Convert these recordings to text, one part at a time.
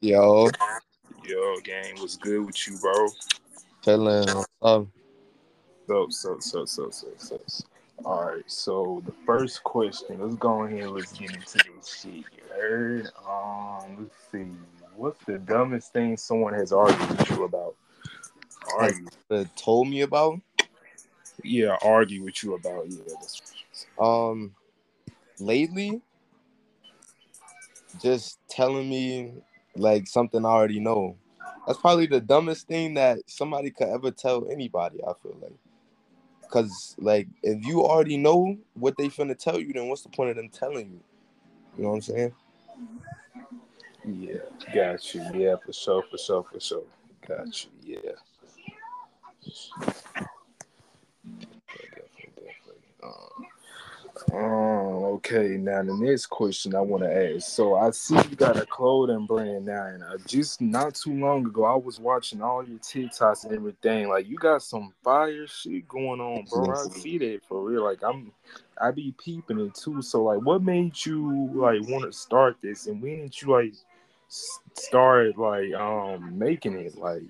Yo, Yo, gang, what's good with you, bro? chilling. Up? So, so, so, so, so, so. All right, so the first question, let's go ahead and let's get into this shit. You heard? Um, let's see. What's the dumbest thing someone has argued with you about? Argue. Uh, told me about Yeah, argue with you about. Yeah, that's um lately, just telling me like something I already know. That's probably the dumbest thing that somebody could ever tell anybody. I feel like, cause like if you already know what they finna tell you, then what's the point of them telling you? You know what I'm saying? Yeah, got you. Yeah, for sure, for sure, for sure. Got you. Yeah. Um, um, okay, now the next question I want to ask. So I see you got a clothing brand now, and I just not too long ago I was watching all your TikToks and everything. Like you got some fire shit going on, bro. I see that for real. Like I'm, I be peeping it too. So like, what made you like want to start this, and when did you like start like um making it? Like,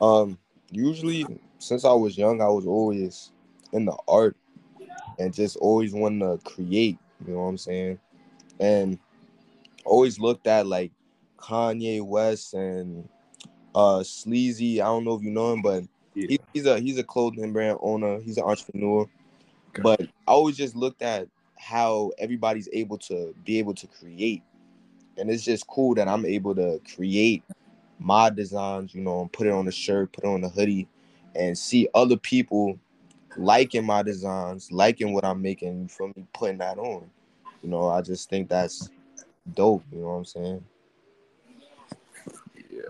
Um, usually since I was young, I was always in the art and just always wanting to create. You know what I'm saying? And always looked at like Kanye West and uh Sleazy. I don't know if you know him, but yeah, he, he's a he's a clothing brand owner. He's an entrepreneur. But I always just looked at how everybody's able to be able to create, and it's just cool that I'm able to create my designs. You know, and put it on a shirt, put it on a hoodie, and see other people liking my designs, liking what I'm making. Feel me? Putting that on. You know, I just think that's dope. You know what I'm saying? Yeah,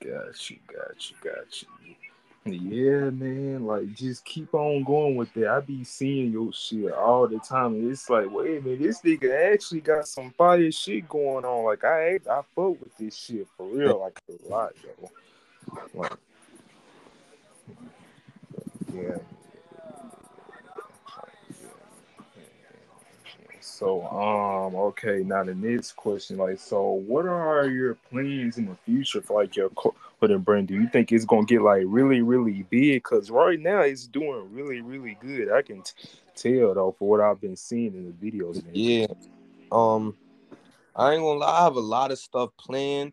got you, got you, got you. Yeah, man, like just keep on going with it. I be seeing your shit all the time. And it's like, wait a minute, this nigga actually got some fire shit going on. Like I I fuck with this shit for real, like a lot, yo. Like, yeah. So um okay now the next question like so what are your plans in the future for like your co- for the brand do you think it's gonna get like really really big because right now it's doing really really good I can t- tell though for what I've been seeing in the videos and Yeah. Um, I ain't gonna lie, I have a lot of stuff planned.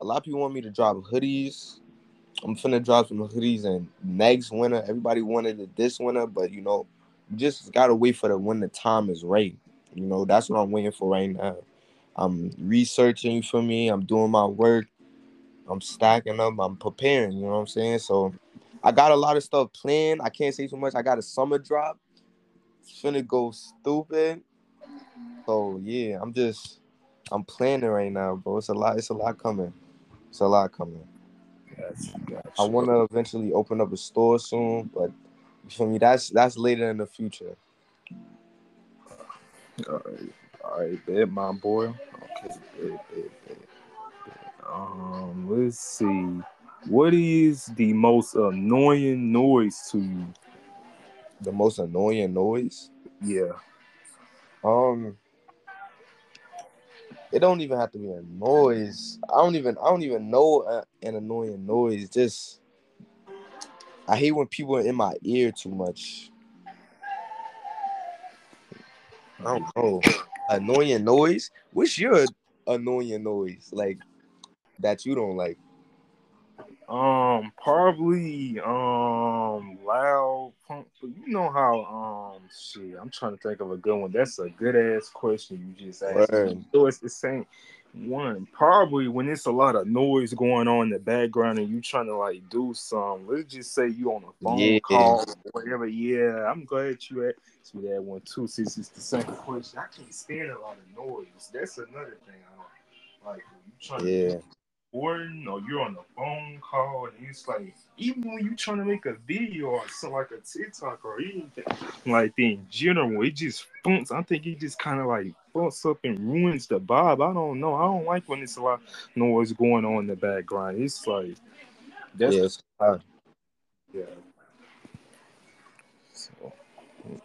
A lot of people want me to drop hoodies. I'm finna drop some hoodies and next winter. Everybody wanted it this winter, but you know, just gotta wait for the when the time is right. You know, that's what I'm waiting for right now. I'm researching for me. I'm doing my work. I'm stacking up. I'm preparing. You know what I'm saying? So I got a lot of stuff planned. I can't say too much. I got a summer drop. It's finna go stupid. So yeah, I'm just I'm planning right now, bro. It's a lot. It's a lot coming. It's a lot coming. Gotcha, gotcha. I want to eventually open up a store soon, but for me? That's that's later in the future. All right all right my boy okay um let's see what is the most annoying noise to you The most annoying noise. yeah Um, it don't even have to be a noise. I don't even I don't even know a, an annoying noise. Just I hate when people are in my ear too much. I don't know. Annoying noise. What's your annoying noise like that you don't like? Um, probably um loud punk. But you know how um shit. I'm trying to think of a good one. That's a good ass question you just asked. Word. So it's the same one. Probably when it's a lot of noise going on in the background and you trying to like do some. Let's just say you on a phone Yeah. call or whatever. Yeah, I'm glad you asked me that one too. Since it's the same question, I can't stand a lot of noise. That's another thing I don't like. When you trying to Yeah. Recording or you're on a phone call and it's like even when you're trying to make a video or something like a TikTok or anything like that in general, it just funks. I think it just kind of like funks up and ruins the vibe. I don't know. I don't like when it's a lot of noise going on in the background. It's like that's yeah, it's hard. yeah. So yeah.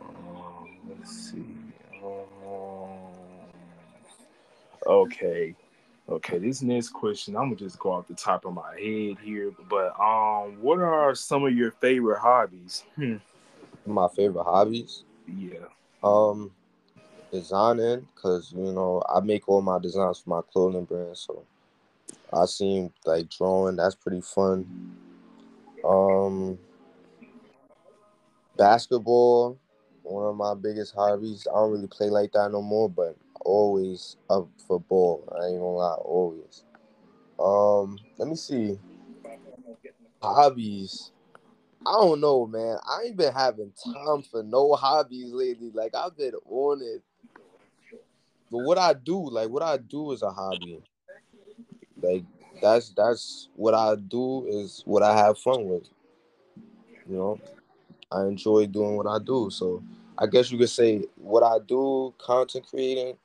Um, let's see. Um, okay. Okay, this next question, I'm gonna just go off the top of my head here, but um, what are some of your favorite hobbies? Hmm. My favorite hobbies? Yeah. Um, designing, cause you know I make all my designs for my clothing brand, so I seem like drawing. That's pretty fun. Um, basketball, one of my biggest hobbies. I don't really play like that no more, but always up for ball. I ain't gonna lie, always. Um, let me see. Hobbies. I don't know, man. I ain't been having time for no hobbies lately. Like I've been on it. But what I do, like what I do is a hobby. Like that's that's what I do is what I have fun with. You know, I enjoy doing what I do. So I guess you could say what I do, content creating,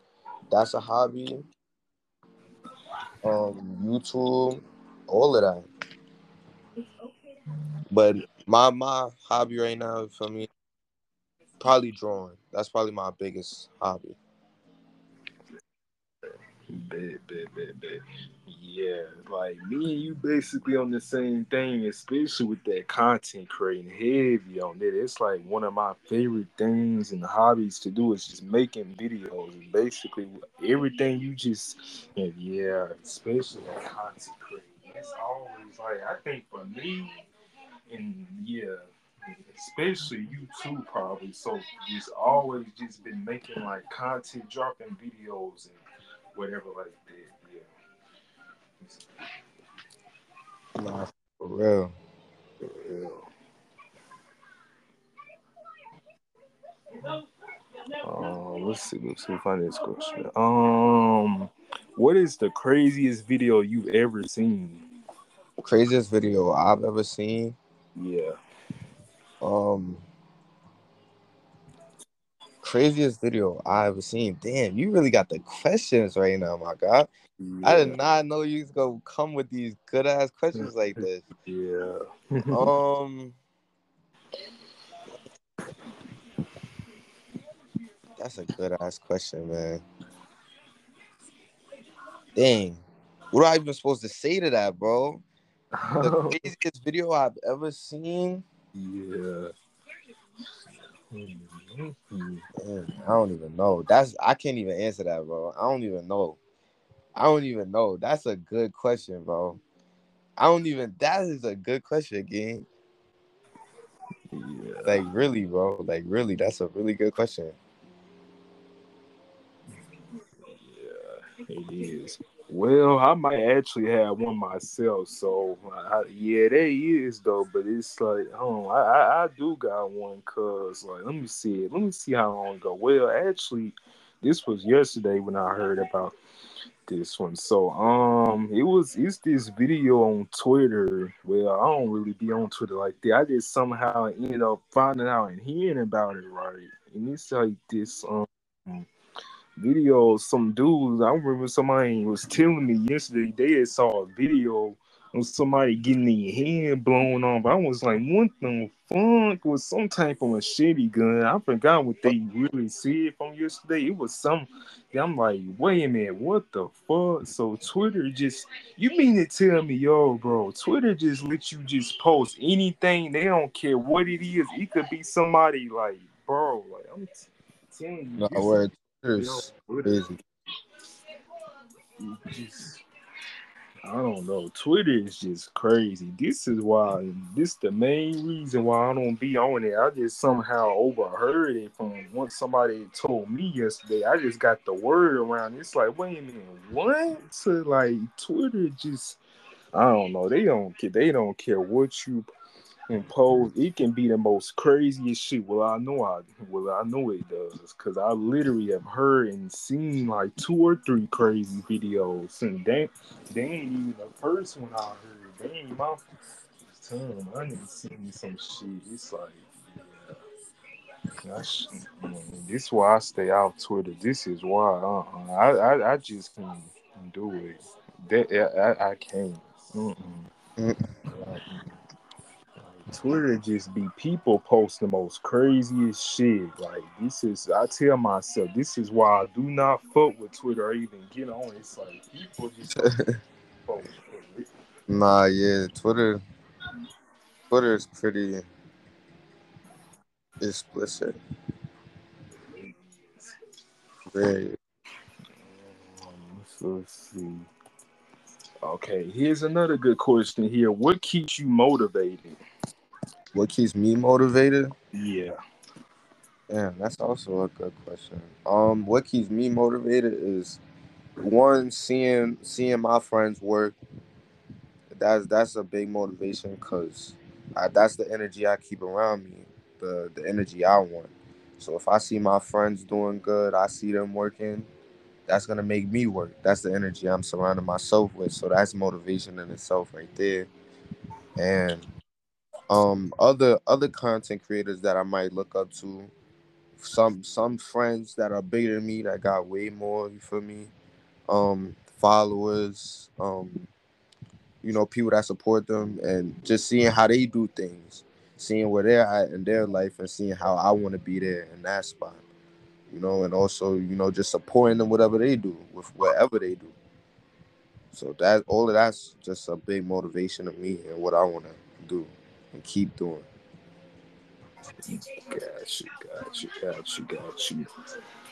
that's a hobby. Um, YouTube, all of that. But my my hobby right now for me, probably drawing. That's probably my biggest hobby. Yeah, like me and you basically on the same thing, especially with that content creating heavy on it. It's like one of my favorite things and hobbies to do is just making videos. And basically everything you just and yeah, especially that content creating. It's always like I think for me and yeah, especially you too probably. So just always just been making like content dropping videos and whatever like that. Nah, for real. For real. Um, let's see. Let's see. Find this question. Um, what is the craziest video you've ever seen? Craziest video I've ever seen. Yeah. Um, craziest video I ever seen. Damn, you really got the questions right now, my God. yeah. I did not know you was gonna come with these good ass questions like this. Yeah. Um, that's a good ass question, man. Dang, what am I even supposed to say to that, bro? The craziest video I've ever seen. yeah. Man, I don't even know. That's I can't even answer that, bro. I don't even know. I don't even know. That's a good question, bro. I don't even. That is a good question, again. Yeah. Like really, bro. Like really, that's a really good question. Yeah, it is. Well, I might actually have one myself. So, I, yeah, there is though. But it's like, oh, I, I, I do got one. Cause like, let me see it. Let me see how long ago. Well, actually, this was yesterday when I heard about this one. So, um, it was it's this video on Twitter. Well, I don't really be on Twitter like that. I just somehow ended up finding out and hearing about it, right? And it's like this um video. Some dudes, I remember somebody was telling me yesterday they had saw a video of somebody getting their hand blown off. I was like, what the fuck was some type of machete gun? I forgot what they really said from yesterday. It was some. I'm like, wait a minute, what the fuck? So Twitter just, you mean to tell me, yo, bro, Twitter just lets you just post anything? They don't care what it is. It could be somebody like, bro, like I'm t- telling you, No, this where is- Twitter's Twitter crazy. just I don't know. Twitter is just crazy. This is why this the main reason why I don't be on it. I just somehow overheard it from once somebody told me yesterday. I just got the word around. It's like, wait a minute, what? So like Twitter just I don't know. They don't care. They don't care what you impose. It can be the most craziest shit. Well, I know I well I know it does because I literally have heard and seen like two or three crazy videos, and they they ain't even the first one I heard. They ain't my first time. I didn't see some shit. It's like. Yeah. Sh- this is why I stay out Twitter. This is why uh-uh. I, I I just can't do it. That I, I, I can't. Mm-mm. Mm. Twitter just be people post the most craziest shit. Like this is I tell myself this is why I do not fuck with Twitter or even get on. It's like people just post. Nah, yeah, Twitter. Twitter is pretty explicit. Very. Um, let's see. Okay, here's another good question here. What keeps you motivated? What keeps me motivated? Yeah. Yeah, that's also a good question. Um, what keeps me motivated is one seeing seeing my friends work. That's that's a big motivation because that's the energy I keep around me, the the energy I want. So if I see my friends doing good, I see them working, that's gonna make me work. That's the energy I'm surrounding myself with. So that's motivation in itself right there. And um other other content creators that I might look up to, some some friends that are bigger than me that got way more, you feel me? Um followers, um, you know, people that support them and just seeing how they do things, seeing where they're at in their life and seeing how I want to be there in that spot you know, and also, you know, just supporting them whatever they do with whatever they do. So that all of that's just a big motivation of me and what I want to do and keep doing. Got you, got you, got you, got you.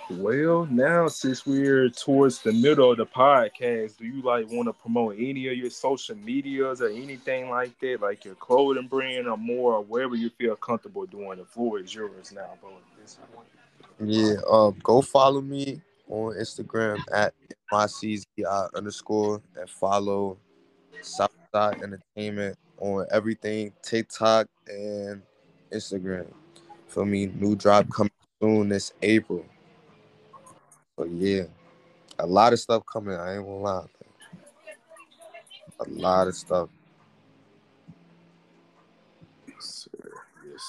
Well, now since we're towards the middle of the podcast, do you like want to promote any of your social medias or anything like that, like your clothing brand or more, or wherever you feel comfortable doing? The floor is yours now, bro. Yeah, um, go follow me on Instagram at nyczi underscore and follow Southside Entertainment on everything TikTok and Instagram. For me, new drop coming soon this April. But yeah, a lot of stuff coming. I ain't gonna lie. A lot of stuff. Yes,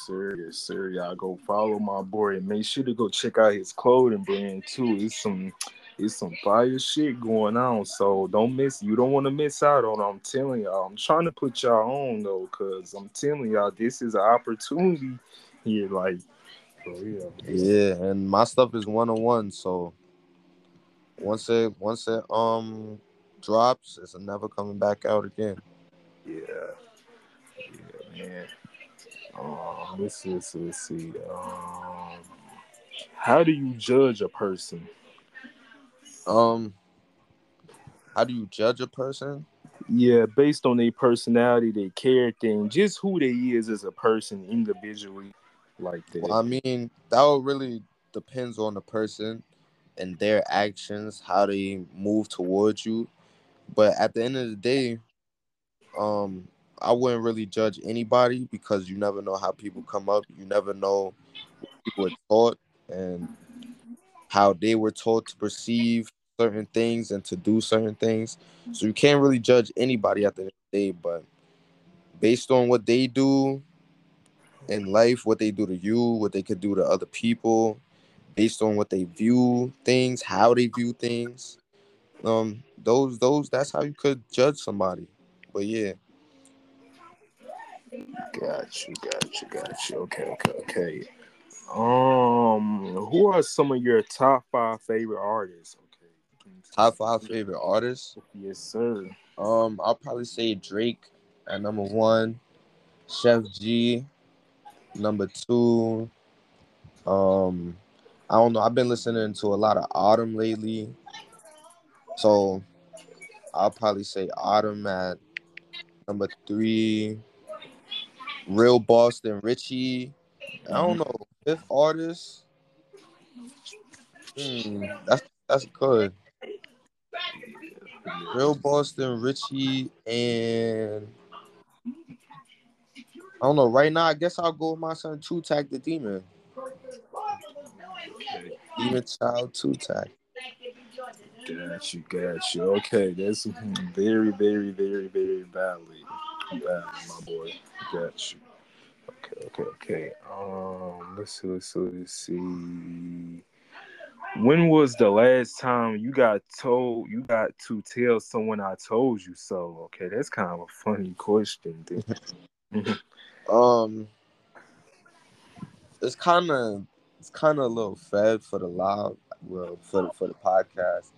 sir. Yes, sir. Y'all go follow my boy and make sure to go check out his clothing brand too. It's some it's some fire shit going on. So don't miss you don't want to miss out on. I'm telling y'all. I'm trying to put y'all on though, cause I'm telling y'all this is an opportunity here. Like for real. Yeah, and my stuff is one on one, so once it once it um drops, it's never coming back out again. Yeah. Yeah, man. Um, let's let's let's see. Um, how do you judge a person? Um, how do you judge a person? Yeah, based on their personality, their character, and just who they is as a person individually, like that. Well, I mean, that really depends on the person and their actions, how they move towards you. But at the end of the day, um, I wouldn't really judge anybody because you never know how people come up. You never know what people are taught and how they were told to perceive certain things and to do certain things. So you can't really judge anybody at the end of the day, but based on what they do in life, what they do to you, what they could do to other people, based on what they view things, how they view things. Um, those those that's how you could judge somebody. But yeah, Got you, got you, got you. Okay, okay, okay. Um, who are some of your top five favorite artists? Okay. Top five favorite artists? Yes, sir. Um, I'll probably say Drake at number one, Sheff G, number two. Um, I don't know. I've been listening to a lot of Autumn lately, so I'll probably say Autumn at number three. Real Boston Richey. I don't know. Fifth artist. Hmm, that's that's good. Real Boston Richey and I don't know. Right now, I guess I'll go with my son Two Tack the Demon. Demon Child Two Tack. Got you, got you. Okay, that's very, very, very, very badly. Bad, my boy. Got you. Okay, okay, okay. Um, let's see, let's see, let's see. When was the last time you got told you got to tell someone I told you so? Okay, that's kind of a funny question. Um, it's kind of it's kind of a little fed for the live, well, for the, for the podcast.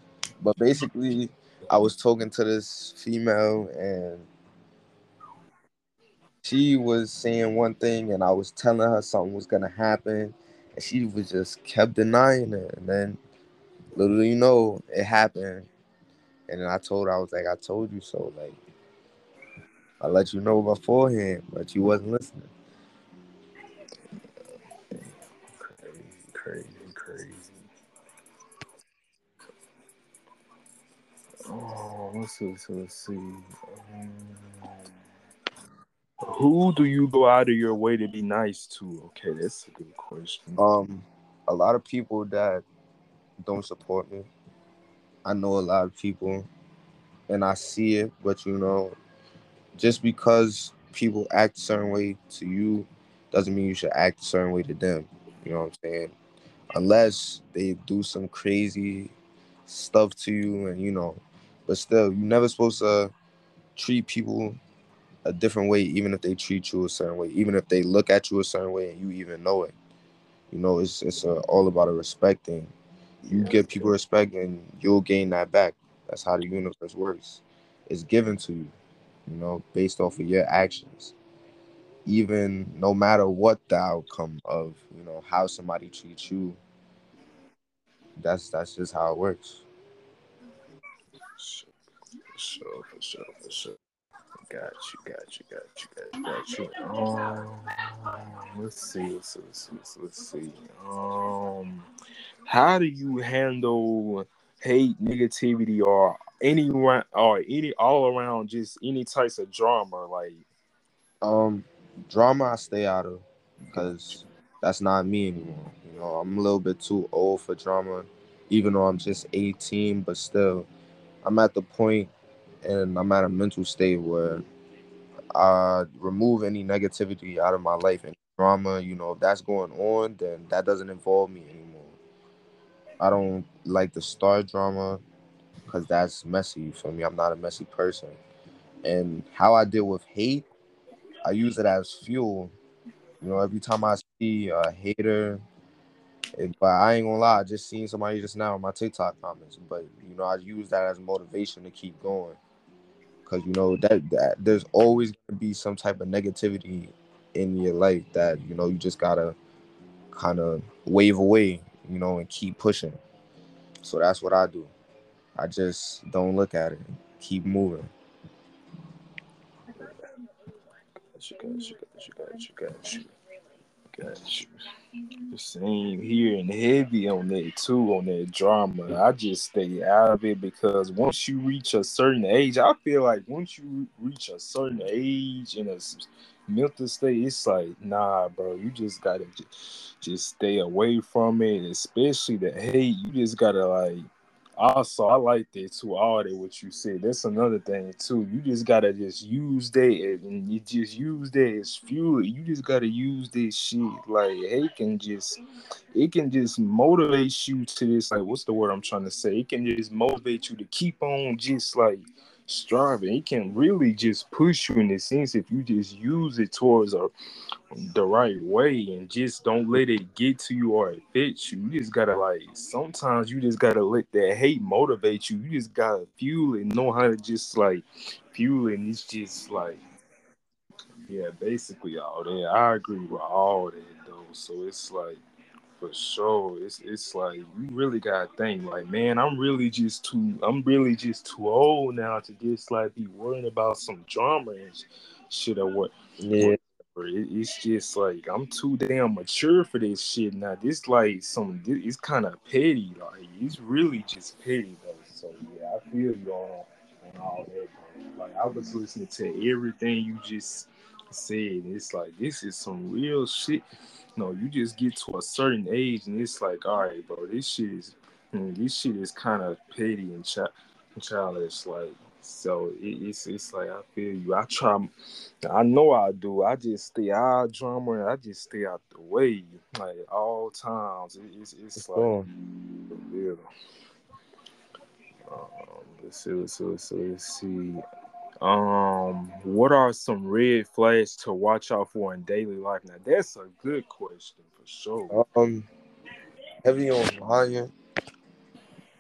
But basically, I was talking to this female and she was saying one thing and I was telling her something was gonna happen and she was just kept denying it and then little you know it happened and then I told her I was like I told you so like I let you know beforehand but you wasn't listening. Crazy, crazy, crazy. Oh, let's see, let's see. Um, who do you go out of your way to be nice to? Okay, that's a good question. Um, a lot of people that don't support me. I know a lot of people, and I see it. But you know, just because people act a certain way to you, doesn't mean you should act a certain way to them. You know what I'm saying? Unless they do some crazy stuff to you, and you know, but still, you're never supposed to treat people a different way, even if they treat you a certain way, even if they look at you a certain way and you even know it. You know, it's it's uh, all about a respect thing. You give people respect, and you'll gain that back. That's how the universe works. It's given to you, you know, based off of your actions. Even no matter what the outcome of, you know, how somebody treats you, that's that's just how it works. For sure, for sure, for sure. Got you, got you, got you, got you. Um, let's see, let's see, let's see, let's see. Um, how do you handle hate, negativity, or any or any all around just any types of drama? Like, Um, drama I stay out of because that's not me anymore. You know, I'm a little bit too old for drama, even though I'm just 18. But still, I'm at the point and I'm at a mental state where I remove any negativity out of my life and drama. You know, if that's going on, then that doesn't involve me anymore. I don't like the start drama because that's messy for me. I'm not a messy person. And how I deal with hate, I use it as fuel. You know, every time I see a hater, but I ain't gonna lie, I just seen somebody just now in my TikTok comments. But you know, I use that as motivation to keep going. Cause you know that, that there's always gonna be some type of negativity in your life that you know you just gotta kind of wave away, you know, and keep pushing. So that's what I do. I just don't look at it. Keep moving. Got same here and heavy on that too, on that drama. I just stay out of it because once you reach a certain age, I feel like once you reach a certain age in a mental state, it's like, nah, bro, you just gotta just, just stay away from it, especially the hate. You just gotta like. Also, I like that too. All that what you said. That's another thing too. You just gotta just use that, and you just use that as fuel. You just gotta use this shit. Like, hey, can just it can just motivate you to this. Like, what's the word I'm trying to say? It can just motivate you to keep on just like striving. It can really just push you in the sense if you just use it towards a the right way and just don't let it get to you or affect you. You just gotta like sometimes you just gotta let that hate motivate you. You just gotta fuel it, know how to just like fuel. And it's just like yeah, basically all that. I agree with all that though. So it's like for sure, it's it's like you really gotta think like, man, I'm really just too I'm really just too old now to just like be worrying about some drama and sh- shit or what Yeah. It, it's just like I'm too damn mature for this shit now. This like some it's kind of petty. Like it's really just petty though. So yeah, I feel you on on all that. Like I was listening to everything you just said. It's like this is some real shit. No, you just get to a certain age and it's like, all right, bro, this shit is this shit is kind of petty and chi- childish. Like so, it, it's it's like I feel you. I try. I know I do. I just stay out of drama and I just stay out the way, like all times. It, it's it's like Cool. yeah. Um, let's see, let's see, let's see, let's see. Um, what are some red flags to watch out for in daily life? Now that's a good question for sure. Um, heavy on lying.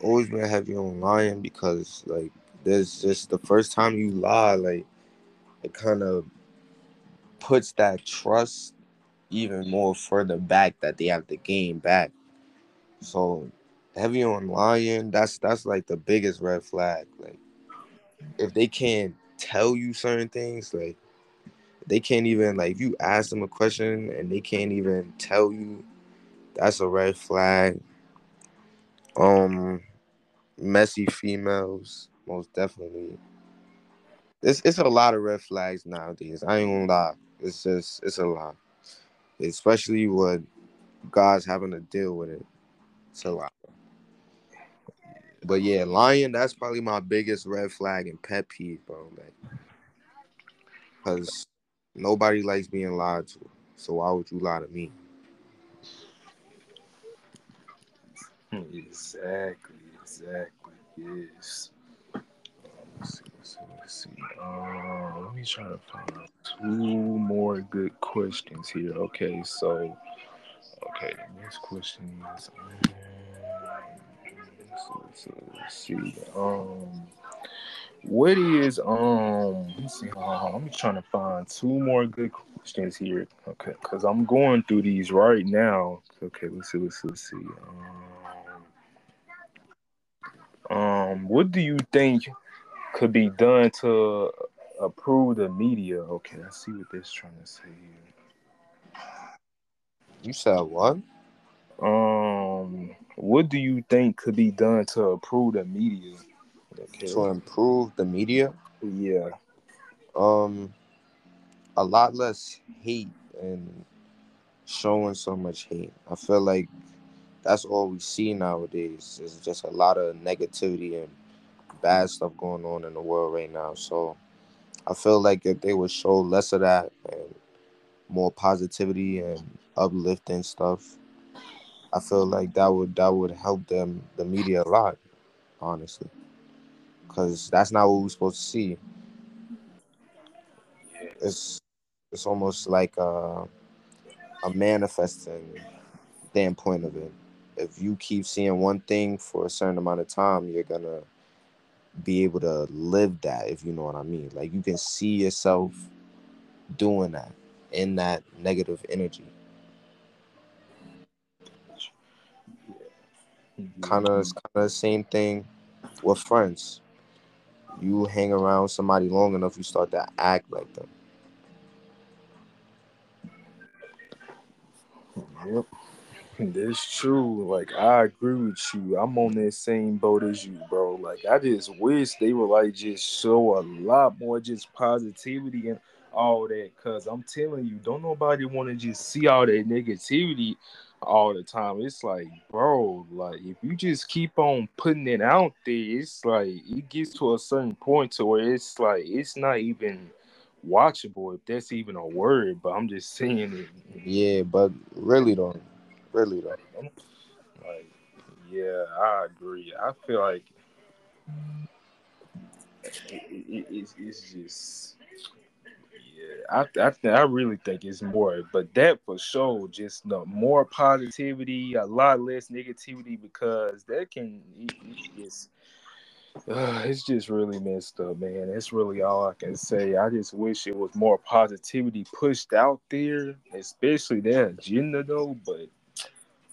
Always been heavy on lying because like there's just the first time you lie, like it kind of puts that trust even more further back that they have to gain back. So heavy on lying, that's that's like the biggest red flag. Like if they can't tell you certain things, like they can't even like you ask them a question and they can't even tell you, that's a red flag. Um messy females, most definitely. It's it's a lot of red flags nowadays. I ain't gonna lie. It's just it's a lot. Especially when God's having to deal with it. It's a lot. But yeah, lying, that's probably my biggest red flag and pet peeve, bro. Cause nobody likes being lied to. So why would you lie to me? Exactly, exactly. Yes. Let's see, let's see, let's see. Uh, let me try to find two more good questions here. Okay, so okay, the next question is um, let's, see. Um what is um let's see, uh, I'm trying to find two more good questions here. Okay, because I'm going through these right now. Okay, let's see, let's see, let's see. Um, um what do you think could be done to approve the media? Okay, I see what they're trying to say here. You said what? Um, what do you think could be done to improve the media? Okay. To improve the media? Yeah. Um, a lot less hate and showing so much hate. I feel like that's all we see nowadays is just a lot of negativity and bad stuff going on in the world right now. So I feel like if they would show less of that and more positivity and uplifting stuff, I feel like that would that would help them the media a lot, honestly. Cause that's not what we're supposed to see. It's it's almost like a, a manifesting standpoint of it. If you keep seeing one thing for a certain amount of time, you're gonna be able to live that, if you know what I mean. Like you can see yourself doing that in that negative energy. Kind of, kind of the same thing with friends. You hang around somebody long enough, you start to act like them. Yep. That's true. Like I agree with you. I'm on that same boat as you, bro. Like I just wish they would like just show a lot more just positivity and all that. Cause I'm telling you, don't nobody want to just see all that negativity all the time. It's like, bro, like if you just keep on putting it out there, it's like it gets to a certain point to where it's like it's not even watchable if that's even a word. But I'm just saying it. Yeah, but really though, really though. Like, yeah, I agree. I feel like it, it, it's, it's just I I, I really think it's more, but that for sure, just no more positivity, a lot less negativity because that can it, it's uh, it's just really messed up, man. That's really all I can say. I just wish it was more positivity pushed out there, especially that agenda though. But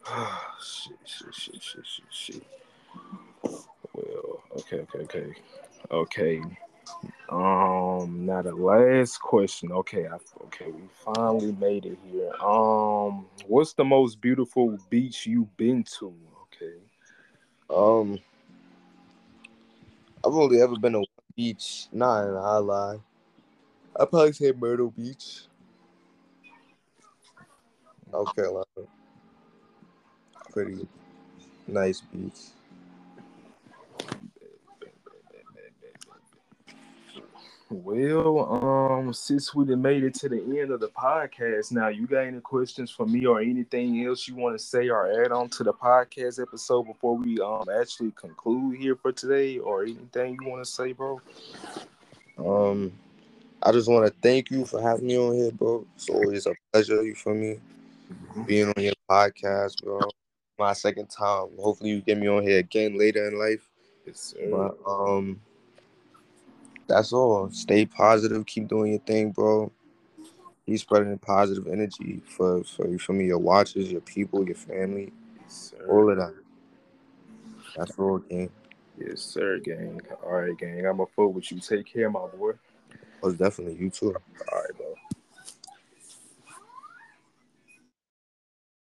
uh, shit, shit, shit, shit, shit, shit. Well, okay, okay, okay, okay. Um, now the last question. Okay, I, okay, we finally made it here. Um, what's the most beautiful beach you've been to? Okay. Um, I've only ever been to one beach. Nah, I lie. I probably say Myrtle Beach, South Carolina. Pretty nice beach. Well, um, since we have made it to the end of the podcast, now you got any questions for me or anything else you want to say or add on to the podcast episode before we um actually conclude here for today, or anything you want to say, bro? Um, I just want to thank you for having me on here, bro. It's always a pleasure. You for me Mm-hmm. being on your podcast, bro. My second time. Hopefully, you get me on here again later in life. Yes, sir. But um, that's all. Stay positive. Keep doing your thing, bro. Keep spreading positive energy for for you for me, your watchers, your people, your family, yes, sir. all of that. That's all, gang. Yes, sir, gang. All right, gang. I'm a fool with you. Take care, my boy. Most definitely, you too. All right, bro.